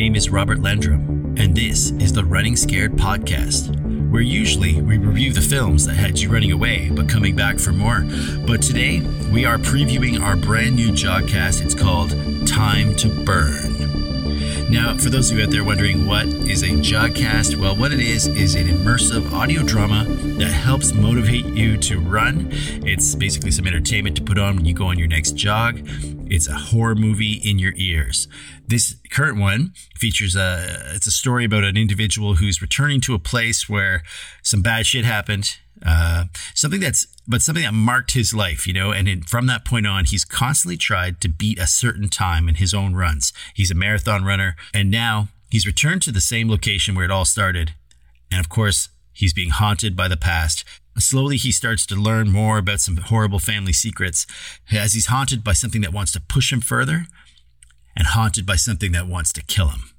name is Robert Landrum, and this is the Running Scared podcast, where usually we review the films that had you running away but coming back for more. But today we are previewing our brand new jogcast. It's called Time to Burn. Now, for those of you out there wondering what is a jogcast, well, what it is is an immersive audio drama that helps motivate you to run. It's basically some entertainment to put on when you go on your next jog. It's a horror movie in your ears. This current one features a it's a story about an individual who's returning to a place where some bad shit happened. Uh, something that's but something that marked his life, you know, and in, from that point on, he's constantly tried to beat a certain time in his own runs. He's a marathon runner, and now he's returned to the same location where it all started. And of course, he's being haunted by the past. Slowly, he starts to learn more about some horrible family secrets as he's haunted by something that wants to push him further and haunted by something that wants to kill him.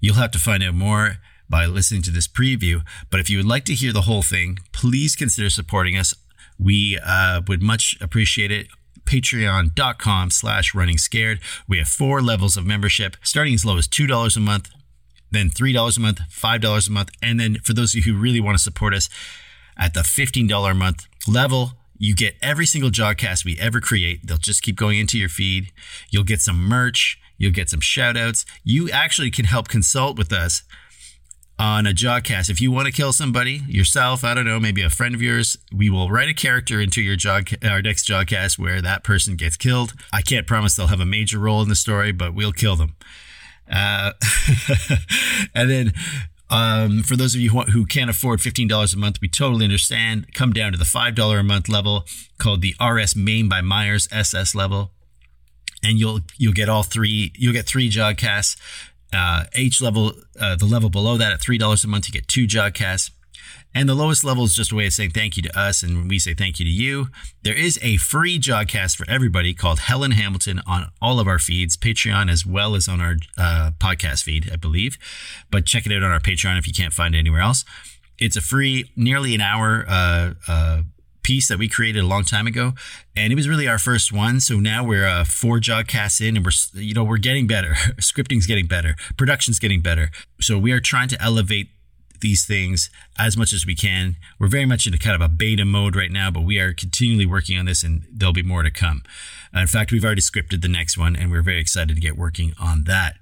You'll have to find out more by listening to this preview. But if you would like to hear the whole thing, please consider supporting us. We uh, would much appreciate it. Patreon.com slash running scared. We have four levels of membership, starting as low as $2 a month, then $3 a month, $5 a month. And then for those of you who really want to support us at the $15 a month level, you get every single jogcast we ever create. They'll just keep going into your feed. You'll get some merch. You'll get some shout outs. You actually can help consult with us on a jogcast. If you want to kill somebody yourself, I don't know, maybe a friend of yours, we will write a character into your jog, our next jogcast where that person gets killed. I can't promise they'll have a major role in the story, but we'll kill them. Uh, and then um, for those of you who, can't afford $15 a month, we totally understand. Come down to the $5 a month level called the RS Main by Myers SS level. And you'll you'll get all three. You'll get three jogcasts uh, H level, uh, the level below that at $3 a month, you get two jogcasts. And the lowest level is just a way of saying thank you to us, and we say thank you to you. There is a free jogcast for everybody called Helen Hamilton on all of our feeds, Patreon as well as on our uh, podcast feed, I believe. But check it out on our Patreon if you can't find it anywhere else. It's a free, nearly an hour uh, uh, piece that we created a long time ago, and it was really our first one. So now we're uh, four jogcasts in, and we're you know we're getting better. Scripting's getting better, production's getting better. So we are trying to elevate these things as much as we can. We're very much into kind of a beta mode right now, but we are continually working on this, and there'll be more to come. Uh, in fact, we've already scripted the next one, and we're very excited to get working on that.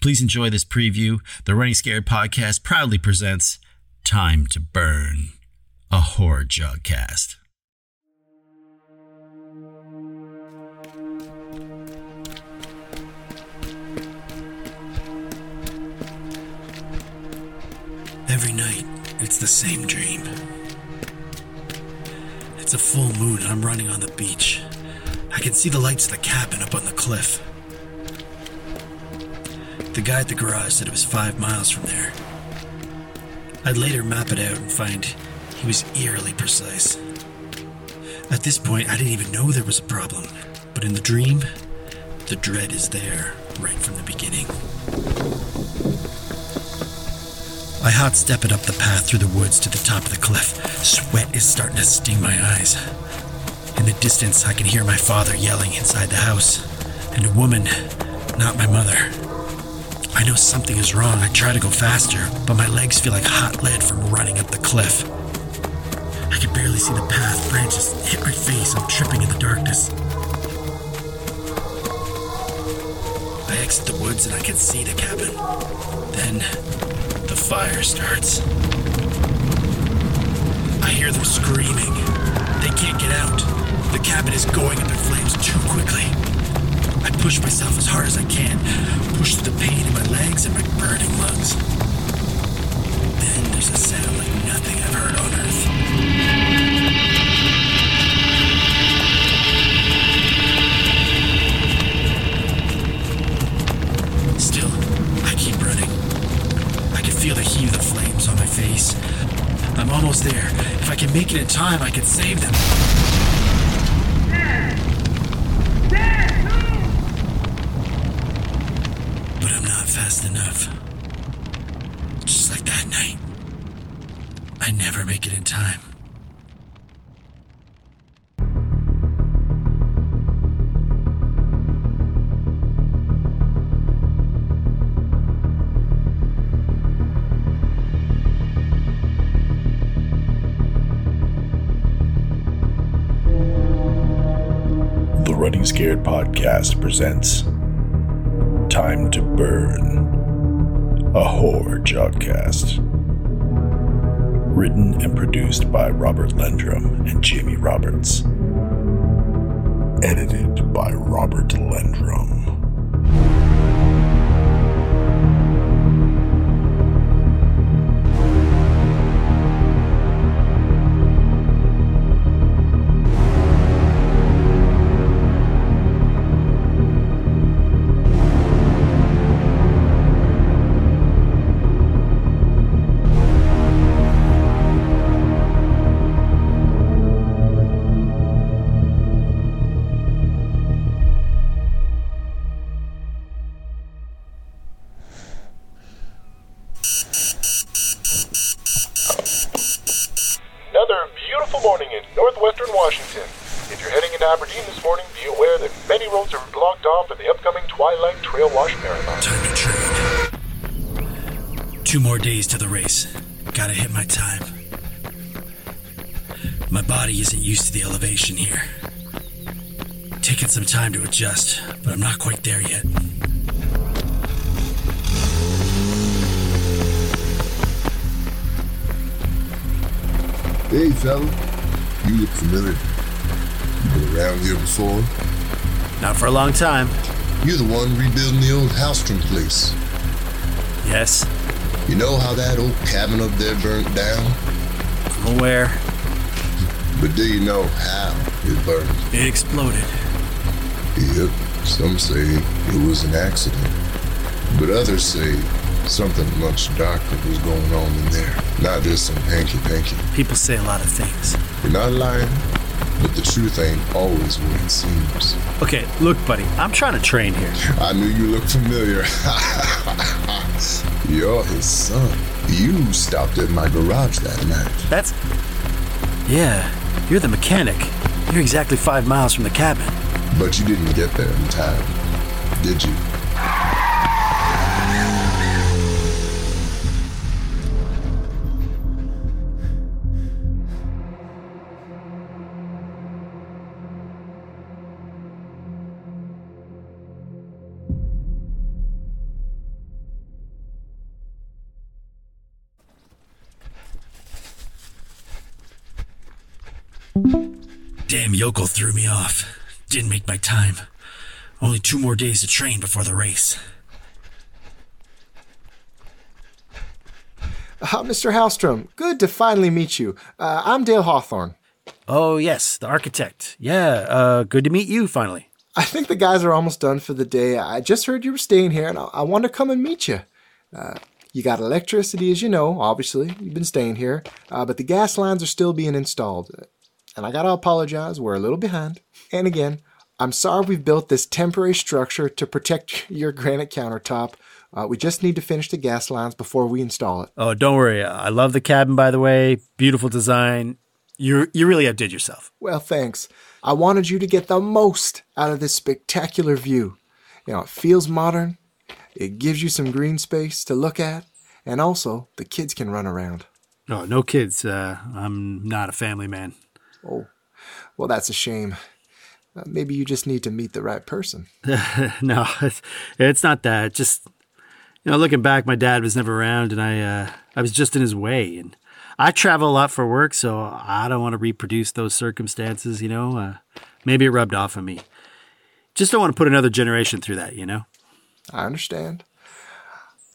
Please enjoy this preview. The Running Scared podcast proudly presents Time to Burn a horror jogcast. Every night, it's the same dream. It's a full moon and I'm running on the beach. I can see the lights of the cabin up on the cliff. The guy at the garage said it was five miles from there. I'd later map it out and find he was eerily precise. At this point, I didn't even know there was a problem, but in the dream, the dread is there right from the beginning. I hot step it up the path through the woods to the top of the cliff. Sweat is starting to sting my eyes. In the distance, I can hear my father yelling inside the house, and a woman, not my mother. I know something is wrong. I try to go faster, but my legs feel like hot lead from running up the cliff. I can barely see the path. Branches hit my face. I'm tripping in the darkness. I exit the woods and I can see the cabin. Then the fire starts. I hear them screaming. They can't get out. The cabin is going up in flames too quickly. I push myself as hard as I can, push through the pain in my legs and my burning lungs. Then there's a sound like nothing I've heard on Earth. Feel the heat of the flames on my face. I'm almost there. If I can make it in time, I can save them. But I'm not fast enough. Just like that night. I never make it in time. Scared podcast presents Time to Burn, a horror jogcast. Written and produced by Robert Lendrum and Jamie Roberts. Edited by Robert Lendrum. Days to the race. Gotta hit my time. My body isn't used to the elevation here. Taking some time to adjust, but I'm not quite there yet. Hey, fella. You look familiar. You been around here before? Not for a long time. You're the one rebuilding the old Haelstrom place. Yes, You know how that old cabin up there burnt down? I'm aware. But do you know how it burned? It exploded. Yep, some say it was an accident. But others say something much darker was going on in there. Not just some hanky-panky. People say a lot of things. You're not lying, but the truth ain't always what it seems. Okay, look, buddy, I'm trying to train here. I knew you looked familiar. You're his son. You stopped at my garage that night. That's. Yeah, you're the mechanic. You're exactly five miles from the cabin. But you didn't get there in time, did you? Damn yokel threw me off. Didn't make my time. Only two more days to train before the race. Uh, Mr. Haelstrom, good to finally meet you. Uh, I'm Dale Hawthorne. Oh, yes, the architect. Yeah, uh, good to meet you finally. I think the guys are almost done for the day. I just heard you were staying here, and I, I wanted to come and meet you. Uh, you got electricity, as you know, obviously. You've been staying here, uh, but the gas lines are still being installed. And I gotta apologize, we're a little behind. And again, I'm sorry we've built this temporary structure to protect your granite countertop. Uh, we just need to finish the gas lines before we install it. Oh, don't worry. I love the cabin, by the way. Beautiful design. You you really outdid yourself. Well, thanks. I wanted you to get the most out of this spectacular view. You know, it feels modern, it gives you some green space to look at, and also the kids can run around. No, no kids. Uh, I'm not a family man. Oh, well, that's a shame. Uh, maybe you just need to meet the right person. no, it's, it's not that. Just you know, looking back, my dad was never around, and I uh, I was just in his way. And I travel a lot for work, so I don't want to reproduce those circumstances. You know, uh, maybe it rubbed off on me. Just don't want to put another generation through that. You know. I understand.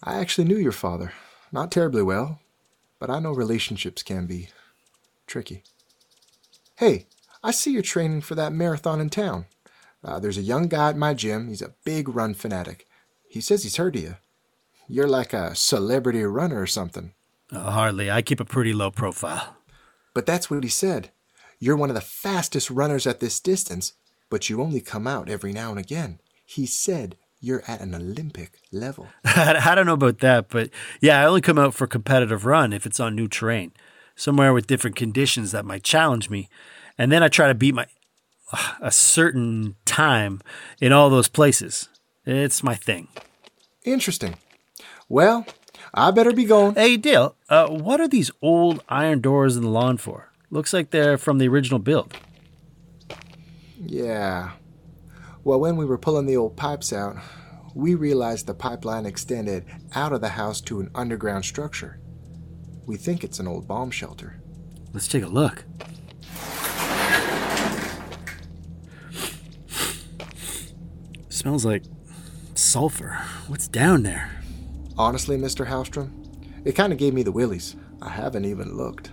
I actually knew your father. Not terribly well, but I know relationships can be tricky. Hey, I see you're training for that marathon in town. Uh, there's a young guy at my gym. He's a big run fanatic. He says he's heard of you. You're like a celebrity runner or something. Uh, hardly. I keep a pretty low profile. But that's what he said. You're one of the fastest runners at this distance, but you only come out every now and again. He said you're at an Olympic level. I don't know about that, but yeah, I only come out for competitive run if it's on new terrain, somewhere with different conditions that might challenge me, and then I try to beat my a certain time in all those places. It's my thing. Interesting. Well, I better be going. Hey, Dale, uh, what are these old iron doors in the lawn for? Looks like they're from the original build. Yeah. Well, when we were pulling the old pipes out, we realized the pipeline extended out of the house to an underground structure. We think it's an old bomb shelter. Let's take a look. Smells like sulfur. What's down there? Honestly, Mr. Haelstrom, it kind of gave me the willies. I haven't even looked.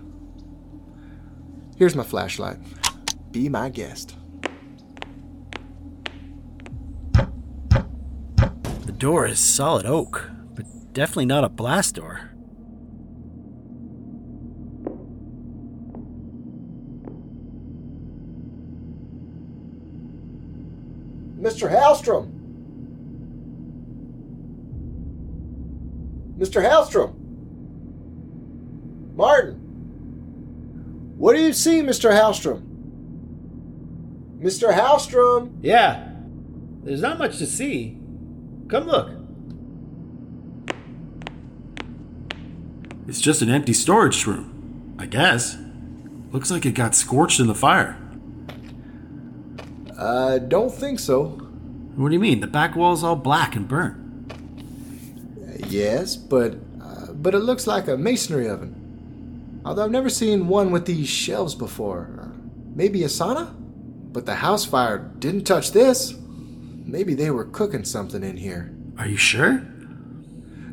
Here's my flashlight. Be my guest. The door is solid oak, but definitely not a blast door. Mr. Haelstrom! Mr. Haelstrom! Martin! What do you see, Mr. Haelstrom? Mr. Haelstrom! Yeah, there's not much to see. Come look. It's just an empty storage room, I guess. Looks like it got scorched in the fire. I don't think so. What do you mean? The back wall's all black and burnt. Yes, but uh, but it looks like a masonry oven. Although I've never seen one with these shelves before. Uh, maybe a sauna? But the house fire didn't touch this. Maybe they were cooking something in here. Are you sure?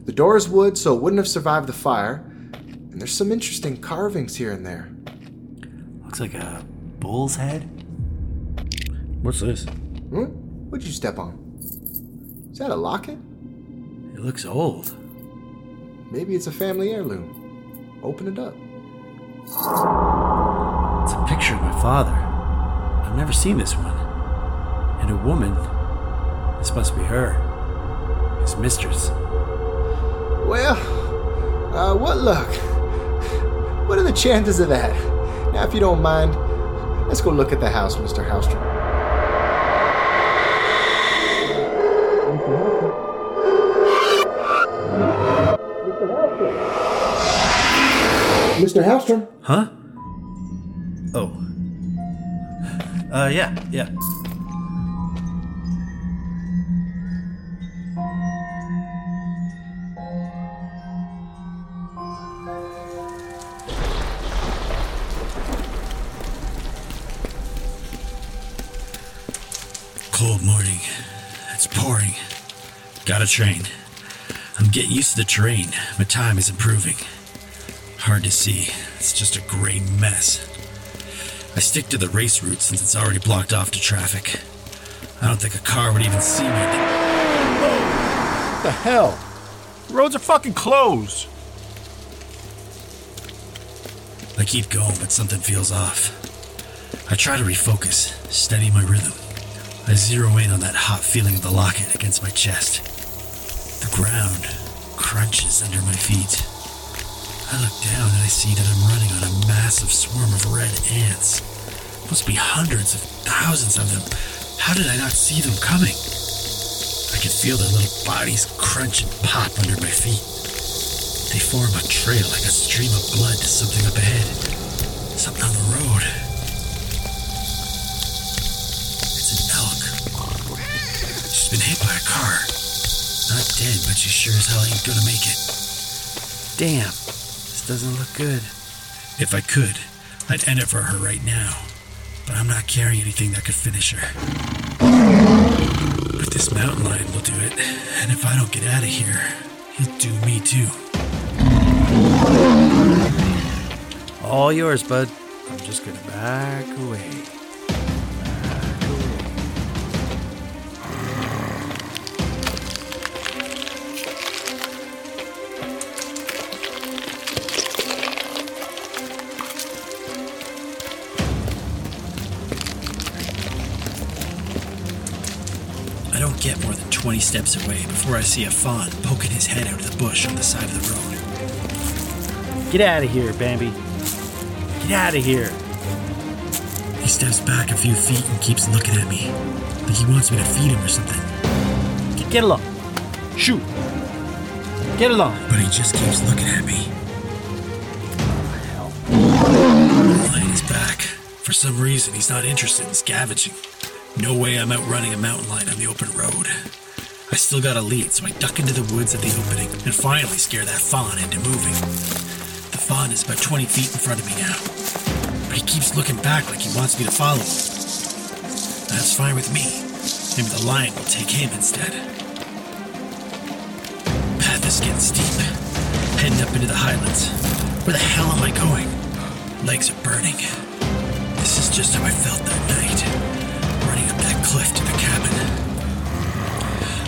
The door is wood, so it wouldn't have survived the fire. And there's some interesting carvings here and there. Looks like a bull's head. What's this? Hmm? What'd you step on? Is that a locket? It looks old. Maybe it's a family heirloom. Open it up. It's a picture of my father. I've never seen this one. And a woman. This must be her. His mistress. Well, uh, what luck. What are the chances of that? Now, if you don't mind, let's go look at the house, Mr. Haelstrom. Mr. Haelstrom? Huh? Oh. Uh, yeah, yeah. Cold morning. It's pouring. Got a train. I'm getting used to the terrain. My time is improving. Hard to see. It's just a gray mess. I stick to the race route since it's already blocked off to traffic. I don't think a car would even see me. What the hell? The roads are fucking closed. I keep going, but something feels off. I try to refocus, steady my rhythm. I zero in on that hot feeling of the locket against my chest. The ground crunches under my feet. I look down and I see that I'm running on a massive swarm of red ants. Must be hundreds of thousands of them. How did I not see them coming? I can feel their little bodies crunch and pop under my feet. They form a trail like a stream of blood to something up ahead. Something on the road. It's an elk. She's been hit by a car. Not dead, but she sure as hell ain't gonna make it. Damn, doesn't look good. If I could, I'd end it for her right now. But I'm not carrying anything that could finish her. But this mountain lion will do it. And if I don't get out of here, he'll do me too. All yours, bud. I'm just gonna back away. I don't get more than 20 steps away before I see a fawn poking his head out of the bush on the side of the road. Get out of here, Bambi. Get out of here. He steps back a few feet and keeps looking at me, like he wants me to feed him or something. Get, get along. Shoot. Get along. But he just keeps looking at me. The lion is back. For some reason, he's not interested in scavenging. No way I'm outrunning a mountain lion on the open road. I still got a lead, so I duck into the woods at the opening and finally scare that fawn into moving. The fawn is about 20 feet in front of me now, but he keeps looking back like he wants me to follow him. That's fine with me. Maybe the lion will take him instead. Path is getting steep, heading up into the highlands. Where the hell am I going? Legs are burning. This is just how I felt that night, cliff to the cabin.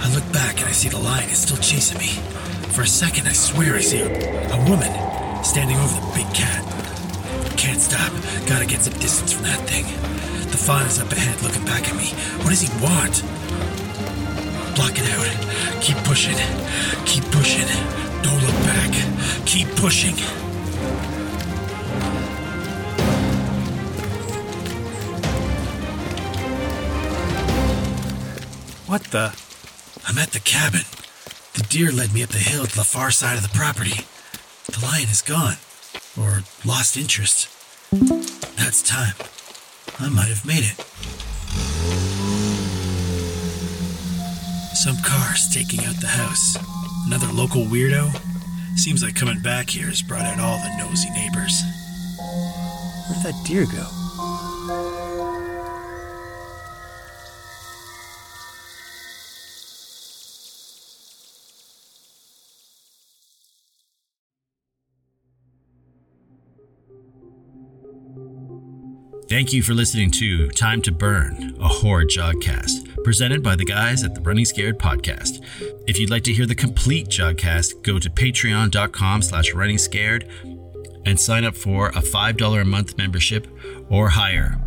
I look back and I see the lion is still chasing me. For a second, I swear I see a, a woman standing over the big cat. Can't stop. Gotta get some distance from that thing. The fawn is up ahead looking back at me. What does he want? Block it out. Keep pushing. Keep pushing. Don't look back. Keep pushing. What the? I'm at the cabin. The deer led me up the hill to the far side of the property. The lion is gone. Or lost interest. That's time. I might have made it. Some car staking out the house. Another local weirdo? Seems like coming back here has brought out all the nosy neighbors. Where'd that deer go? Thank you for listening to Time to Burn, a horror jogcast, presented by the guys at the Running Scared podcast. If you'd like to hear the complete jogcast, go to patreon.com slash running scared and sign up for a $5 a month membership or higher.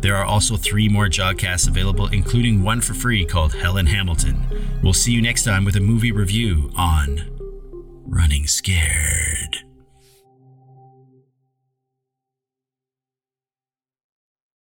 There are also three more jogcasts available, including one for free called Helen Hamilton. We'll see you next time with a movie review on Running Scared.